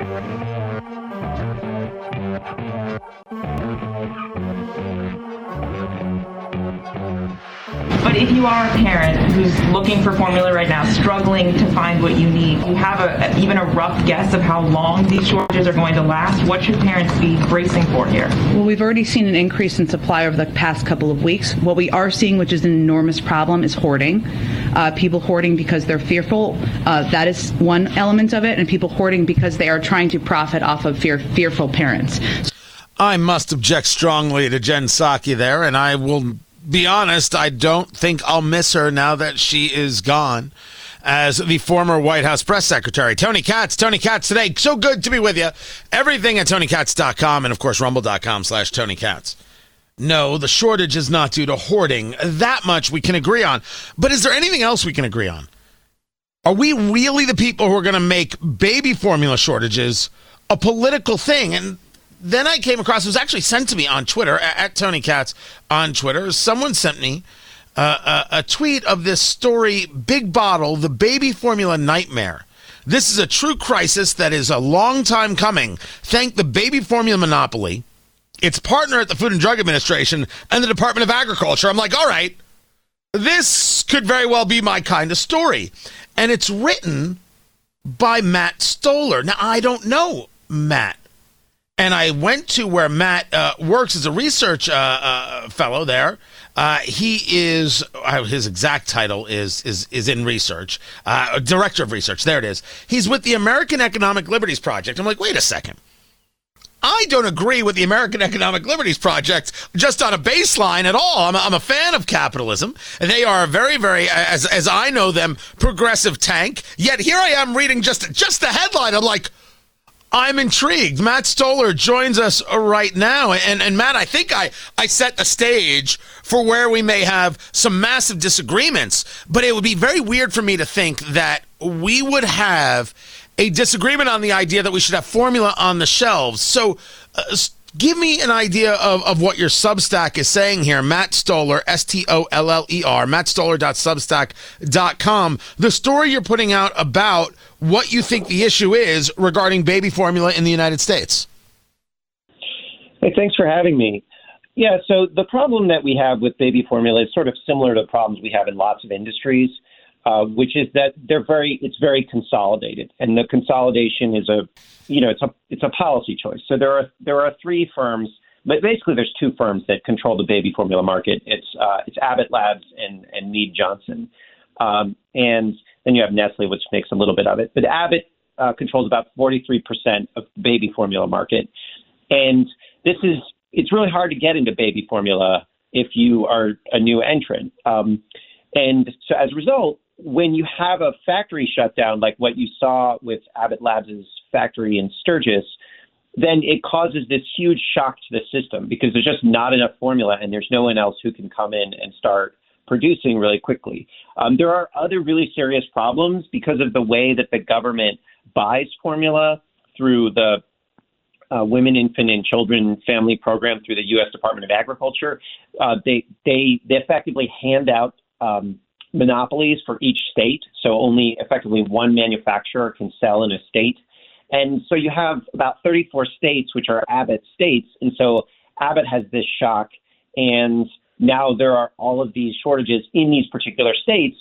Thank you. But if you are a parent who's looking for formula right now, struggling to find what you need, you have a, even a rough guess of how long these shortages are going to last, what should parents be bracing for here? Well, we've already seen an increase in supply over the past couple of weeks. What we are seeing, which is an enormous problem, is hoarding. Uh, people hoarding because they're fearful. Uh, that is one element of it, and people hoarding because they are trying to profit off of fear, fearful parents. I must object strongly to Jen Psaki there, and I will be honest, I don't think I'll miss her now that she is gone as the former White House press secretary. Tony Katz, Tony Katz today. So good to be with you. Everything at TonyKatz.com and, of course, rumble.com slash Tony Katz. No, the shortage is not due to hoarding. That much we can agree on. But is there anything else we can agree on? Are we really the people who are going to make baby formula shortages a political thing? And then I came across, it was actually sent to me on Twitter, at Tony Katz on Twitter. Someone sent me uh, a, a tweet of this story Big Bottle, the baby formula nightmare. This is a true crisis that is a long time coming. Thank the baby formula monopoly, its partner at the Food and Drug Administration, and the Department of Agriculture. I'm like, all right, this could very well be my kind of story. And it's written by Matt Stoller. Now, I don't know Matt and I went to where Matt uh, works as a research uh, uh, fellow there. Uh, he is uh, his exact title is is is in research, director of research. There it is. He's with the American Economic Liberties Project. I'm like, wait a second. I don't agree with the American Economic Liberties Project just on a baseline at all. I'm a, I'm a fan of capitalism. They are a very, very, as as I know them, progressive tank. Yet here I am reading just just the headline. I'm like I'm intrigued. Matt Stoller joins us right now. And, and Matt, I think I, I set the stage for where we may have some massive disagreements, but it would be very weird for me to think that we would have a disagreement on the idea that we should have formula on the shelves. So, uh, give me an idea of, of what your Substack is saying here. Matt Stoller, S T O L L E R, mattstoller.substack.com. The story you're putting out about what you think the issue is regarding baby formula in the United States. Hey, thanks for having me. Yeah, so the problem that we have with baby formula is sort of similar to problems we have in lots of industries, uh, which is that they're very it's very consolidated, and the consolidation is a you know it's a it's a policy choice. So there are there are three firms, but basically there's two firms that control the baby formula market. It's uh, it's Abbott Labs and and Mead Johnson, um, and then you have Nestle, which makes a little bit of it. But Abbott uh, controls about 43% of the baby formula market. And this is, it's really hard to get into baby formula if you are a new entrant. Um, and so as a result, when you have a factory shutdown, like what you saw with Abbott Labs' factory in Sturgis, then it causes this huge shock to the system because there's just not enough formula and there's no one else who can come in and start producing really quickly. Um, there are other really serious problems because of the way that the government buys formula through the uh, Women, Infant, and Children Family Program through the U.S. Department of Agriculture. Uh, they, they they effectively hand out um, monopolies for each state, so only effectively one manufacturer can sell in a state. And so you have about 34 states, which are Abbott states, and so Abbott has this shock, and now there are all of these shortages in these particular states.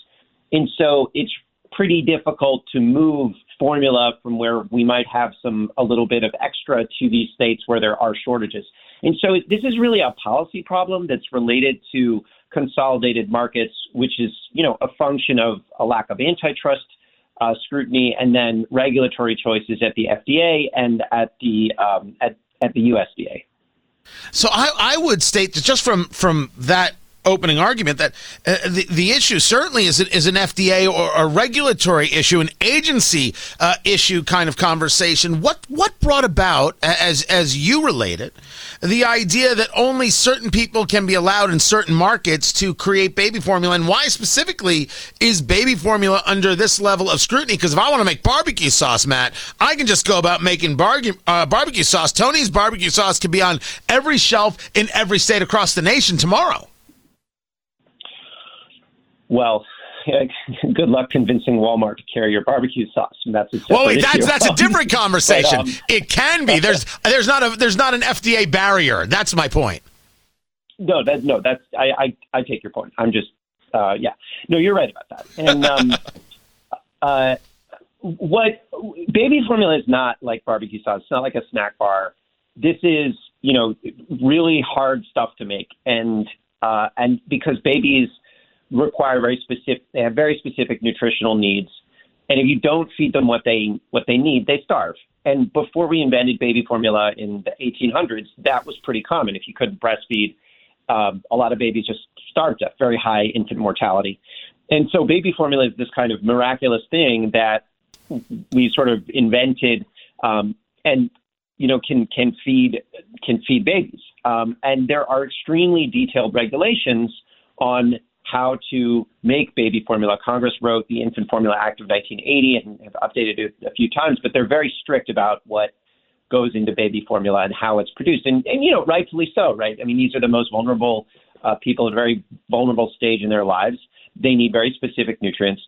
And so it's pretty difficult to move formula from where we might have some a little bit of extra to these states where there are shortages. And so this is really a policy problem that's related to consolidated markets, which is, you know, a function of a lack of antitrust uh, scrutiny and then regulatory choices at the FDA and at the um, at, at the USDA. So I, I would state that just from from that opening argument that uh, the, the issue certainly is, is an FDA or a regulatory issue, an agency uh, issue kind of conversation. What what brought about, as as you relate it, the idea that only certain people can be allowed in certain markets to create baby formula, and why specifically is baby formula under this level of scrutiny? Because if I want to make barbecue sauce, Matt, I can just go about making bar- uh, barbecue sauce. Tony's barbecue sauce can be on every shelf in every state across the nation tomorrow. Well, good luck convincing Walmart to carry your barbecue sauce. That's a well, wait, that's issue. that's a different conversation. But, um, it can be. There's there's not a there's not an FDA barrier. That's my point. No, that no, that's I, I I take your point. I'm just uh, yeah. No, you're right about that. And um, uh, what baby formula is not like barbecue sauce. It's not like a snack bar. This is you know really hard stuff to make, and uh, and because babies require very specific, they have very specific nutritional needs, and if you don't feed them what they what they need, they starve. And before we invented baby formula in the 1800s, that was pretty common. If you couldn't breastfeed, um, a lot of babies just starved to very high infant mortality. And so baby formula is this kind of miraculous thing that we sort of invented um, and you know can can feed can feed babies. Um, and there are extremely detailed regulations on how to make baby formula. Congress wrote the Infant Formula Act of 1980 and have updated it a few times, but they're very strict about what goes into baby formula and how it's produced. And, and you know, rightfully so, right? I mean, these are the most vulnerable uh, people at a very vulnerable stage in their lives. They need very specific nutrients.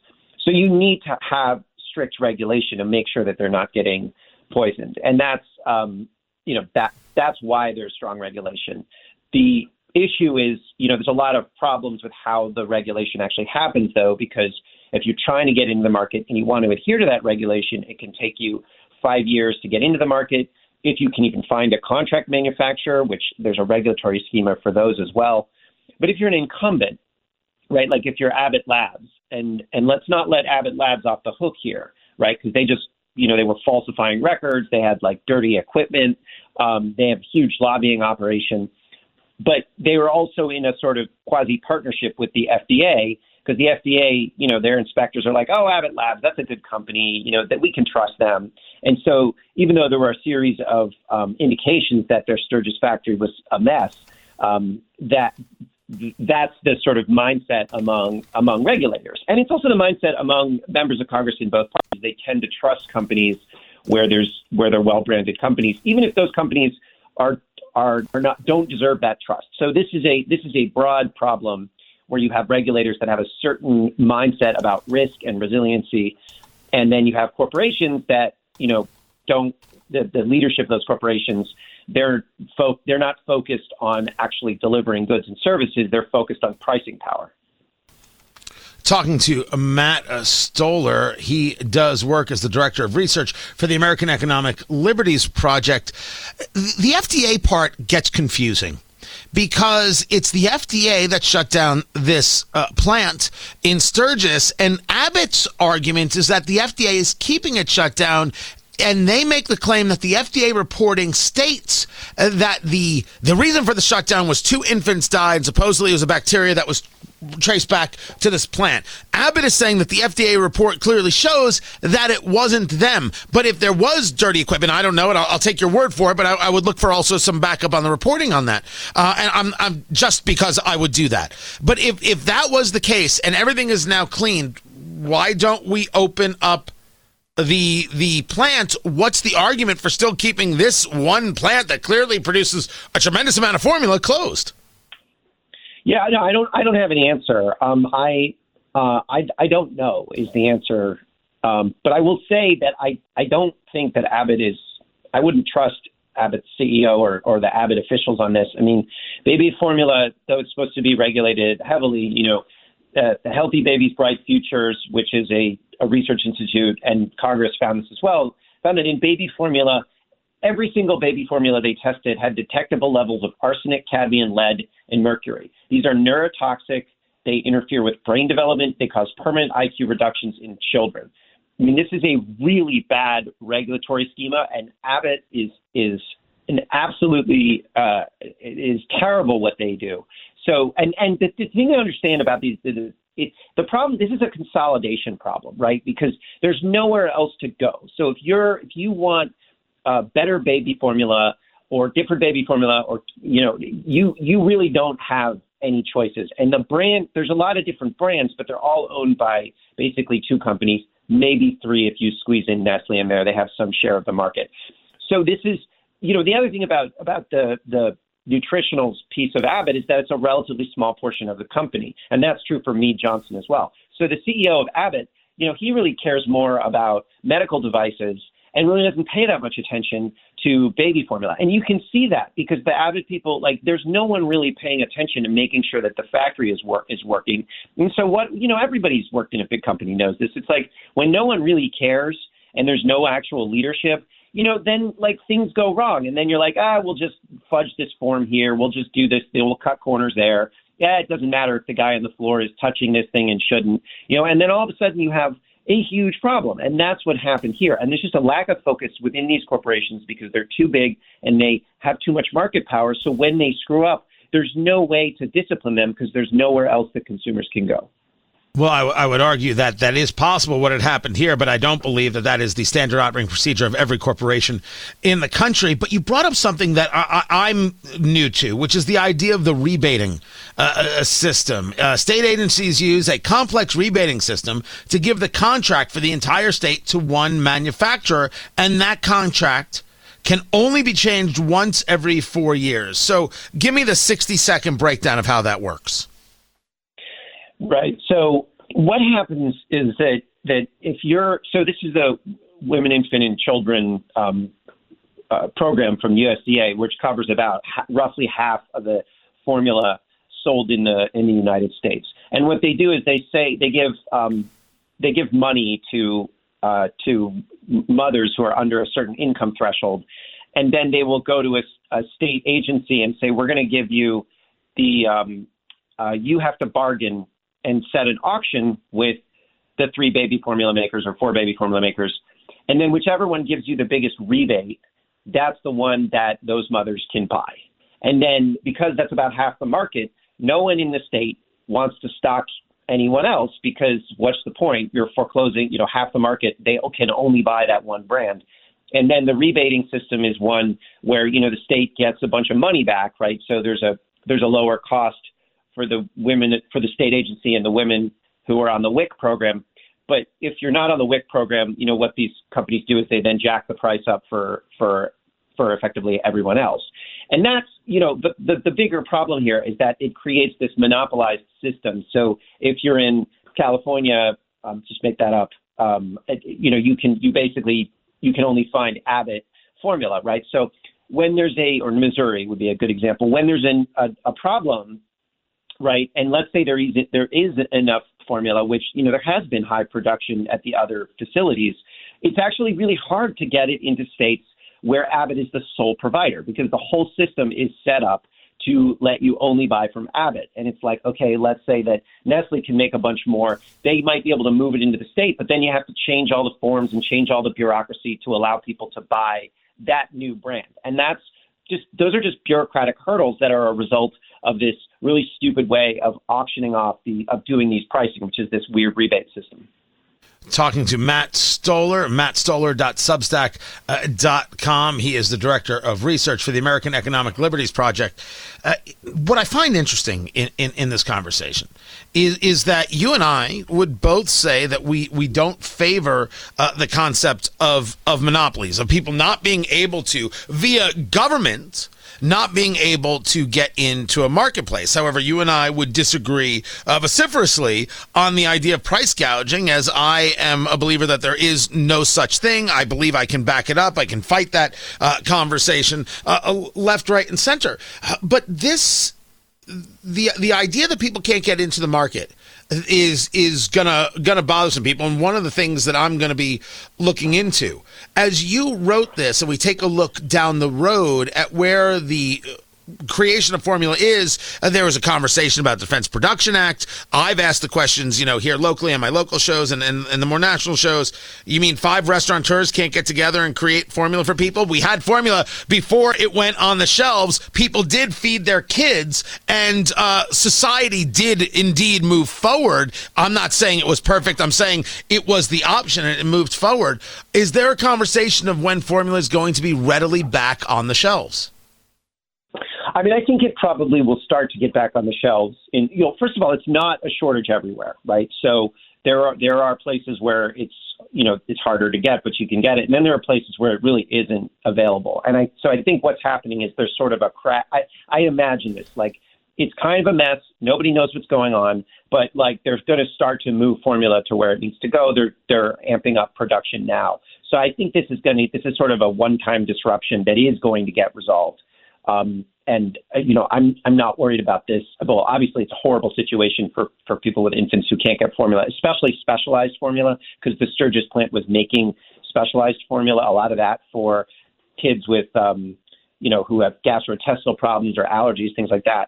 So you need to have strict regulation to make sure that they're not getting poisoned. And that's, um, you know, that that's why there's strong regulation. The issue is, you know, there's a lot of problems with how the regulation actually happens, though, because if you're trying to get into the market and you want to adhere to that regulation, it can take you five years to get into the market. If you can even find a contract manufacturer, which there's a regulatory schema for those as well. But if you're an incumbent, right, like if you're Abbott Labs, and and let's not let Abbott Labs off the hook here, right, because they just you know they were falsifying records, they had like dirty equipment, um, they have huge lobbying operation, but they were also in a sort of quasi partnership with the FDA because the FDA, you know, their inspectors are like, oh, Abbott Labs, that's a good company, you know, that we can trust them. And so, even though there were a series of um, indications that their Sturgis factory was a mess, um, that that's the sort of mindset among among regulators, and it's also the mindset among members of Congress in both parties. They tend to trust companies where there's where they're well branded companies, even if those companies are are are not don't deserve that trust. So this is a this is a broad problem where you have regulators that have a certain mindset about risk and resiliency, and then you have corporations that you know don't the, the leadership of those corporations they're fo- they're not focused on actually delivering goods and services they're focused on pricing power talking to Matt uh, Stoller. He does work as the director of research for the American Economic Liberties Project. The FDA part gets confusing because it's the FDA that shut down this uh, plant in Sturgis. And Abbott's argument is that the FDA is keeping it shut down and they make the claim that the FDA reporting states uh, that the the reason for the shutdown was two infants died. Supposedly, it was a bacteria that was traced back to this plant. Abbott is saying that the FDA report clearly shows that it wasn't them. But if there was dirty equipment, I don't know it. I'll, I'll take your word for it. But I, I, would look for also some backup on the reporting on that. Uh, and I'm, I'm just because I would do that. But if if that was the case and everything is now cleaned, why don't we open up? the the plant what's the argument for still keeping this one plant that clearly produces a tremendous amount of formula closed yeah no i don't i don't have an answer. Um i uh i i don't know is the answer. Um but i will say that i i don't think that abbott is i wouldn't trust abbott's ceo or or the abbott officials on this. I mean baby formula though it's supposed to be regulated heavily you know uh, the Healthy Babies Bright Futures, which is a, a research institute, and Congress found this as well, found that in baby formula, every single baby formula they tested had detectable levels of arsenic, cadmium, lead, and mercury. These are neurotoxic. They interfere with brain development. They cause permanent IQ reductions in children. I mean, this is a really bad regulatory schema, and Abbott is is an absolutely uh, is terrible what they do. So, and and the, the thing to understand about these, the, it, the problem, this is a consolidation problem, right? Because there's nowhere else to go. So if you're, if you want a better baby formula or different baby formula, or you know, you you really don't have any choices. And the brand, there's a lot of different brands, but they're all owned by basically two companies, maybe three if you squeeze in Nestle in there. They have some share of the market. So this is, you know, the other thing about about the the nutritionals piece of Abbott is that it's a relatively small portion of the company, and that's true for Mead Johnson as well. So the CEO of Abbott, you know, he really cares more about medical devices and really doesn't pay that much attention to baby formula. And you can see that because the Abbott people, like, there's no one really paying attention to making sure that the factory is work is working. And so what, you know, everybody's worked in a big company knows this. It's like when no one really cares and there's no actual leadership, you know, then like things go wrong. And then you're like, ah, we'll just fudge this form here. We'll just do this. We'll cut corners there. Yeah, it doesn't matter if the guy on the floor is touching this thing and shouldn't, you know, and then all of a sudden you have a huge problem. And that's what happened here. And there's just a lack of focus within these corporations because they're too big and they have too much market power. So when they screw up, there's no way to discipline them because there's nowhere else that consumers can go. Well, I, w- I would argue that that is possible what had happened here, but I don't believe that that is the standard operating procedure of every corporation in the country. But you brought up something that I, am new to, which is the idea of the rebating uh, uh, system. Uh, state agencies use a complex rebating system to give the contract for the entire state to one manufacturer, and that contract can only be changed once every four years. So give me the 60 second breakdown of how that works. Right. So what happens is that that if you're so this is a women, infant, and children um, uh, program from USDA, which covers about ha- roughly half of the formula sold in the in the United States. And what they do is they say they give um, they give money to uh, to mothers who are under a certain income threshold, and then they will go to a, a state agency and say, "We're going to give you the um, uh, you have to bargain and set an auction with the three baby formula makers or four baby formula makers. And then whichever one gives you the biggest rebate, that's the one that those mothers can buy. And then because that's about half the market, no one in the state wants to stock anyone else because what's the point? You're foreclosing, you know, half the market, they can only buy that one brand. And then the rebating system is one where, you know, the state gets a bunch of money back, right? So there's a there's a lower cost for the women for the state agency and the women who are on the WIC program. But if you're not on the WIC program, you know what these companies do is they then jack the price up for for for effectively everyone else. And that's you know the the, the bigger problem here is that it creates this monopolized system. So if you're in California, um, just make that up. Um, you know you can you basically you can only find Abbott formula, right? So when there's a or Missouri would be a good example. When there's an, a, a problem right? And let's say there is there is enough formula, which you know there has been high production at the other facilities. It's actually really hard to get it into states where Abbott is the sole provider because the whole system is set up to let you only buy from Abbott. And it's like, okay, let's say that Nestle can make a bunch more. They might be able to move it into the state, but then you have to change all the forms and change all the bureaucracy to allow people to buy that new brand. And that's just those are just bureaucratic hurdles that are a result of this really stupid way of auctioning off the of doing these pricing, which is this weird rebate system talking to Matt Stoller, mattstoller.substack.com. He is the director of research for the American Economic Liberties Project. Uh, what I find interesting in, in, in, this conversation is, is that you and I would both say that we, we don't favor uh, the concept of, of monopolies, of people not being able to, via government, not being able to get into a marketplace. However, you and I would disagree uh, vociferously on the idea of price gouging, as I am a believer that there is no such thing. I believe I can back it up. I can fight that uh, conversation uh, uh left, right, and center. Uh, but this, the the idea that people can't get into the market is is gonna gonna bother some people. And one of the things that i'm gonna be looking into as you wrote this and we take a look down the road at where the creation of formula is uh, there was a conversation about defense production act. I've asked the questions you know here locally on my local shows and, and, and the more national shows. You mean five restaurateurs can't get together and create formula for people? We had formula before it went on the shelves. People did feed their kids and uh, society did indeed move forward. I'm not saying it was perfect. I'm saying it was the option and it moved forward. Is there a conversation of when formula is going to be readily back on the shelves I mean, I think it probably will start to get back on the shelves. In you know, first of all, it's not a shortage everywhere, right? So there are there are places where it's you know it's harder to get, but you can get it, and then there are places where it really isn't available. And I so I think what's happening is there's sort of a crack. I I imagine this like it's kind of a mess. Nobody knows what's going on, but like they're going to start to move formula to where it needs to go. They're they're amping up production now. So I think this is going to this is sort of a one-time disruption that is going to get resolved. Um, and uh, you know, I'm I'm not worried about this. Well, obviously, it's a horrible situation for for people with infants who can't get formula, especially specialized formula, because the Sturgis plant was making specialized formula, a lot of that for kids with um, you know who have gastrointestinal problems or allergies, things like that.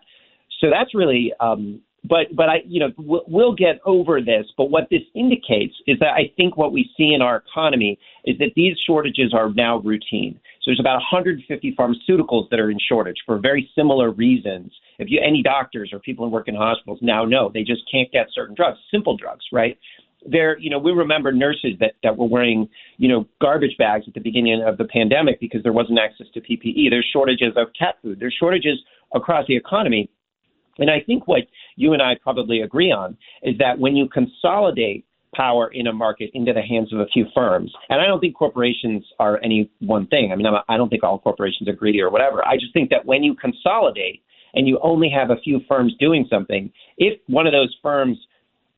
So that's really um, but but I you know we'll, we'll get over this. But what this indicates is that I think what we see in our economy is that these shortages are now routine. So there's about 150 pharmaceuticals that are in shortage for very similar reasons. If you any doctors or people who work in hospitals now know they just can't get certain drugs, simple drugs, right? There, you know, we remember nurses that, that were wearing, you know, garbage bags at the beginning of the pandemic because there wasn't access to PPE. There's shortages of cat food. There's shortages across the economy. And I think what you and I probably agree on is that when you consolidate power in a market into the hands of a few firms, and I don't think corporations are any one thing. I mean, I'm, I don't think all corporations are greedy or whatever. I just think that when you consolidate and you only have a few firms doing something, if one of those firms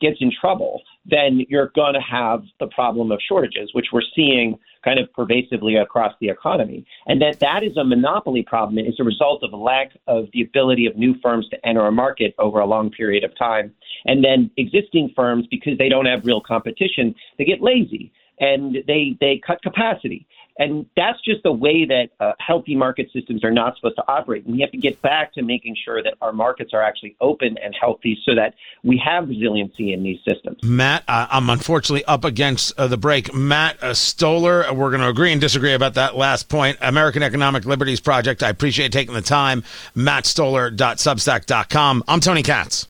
gets in trouble, then you're going to have the problem of shortages, which we're seeing kind of pervasively across the economy. And that that is a monopoly problem as a result of a lack of the ability of new firms to enter a market over a long period of time. And then existing firms, because they don't have real competition, they get lazy and they, they cut capacity. And that's just the way that uh, healthy market systems are not supposed to operate. And we have to get back to making sure that our markets are actually open and healthy so that we have resiliency in these systems. Matt, uh, I'm unfortunately up against uh, the break. Matt uh, Stoller, we're going to agree and disagree about that last point. American Economic Liberties Project. I appreciate taking the time. MattStoller.substack.com. I'm Tony Katz.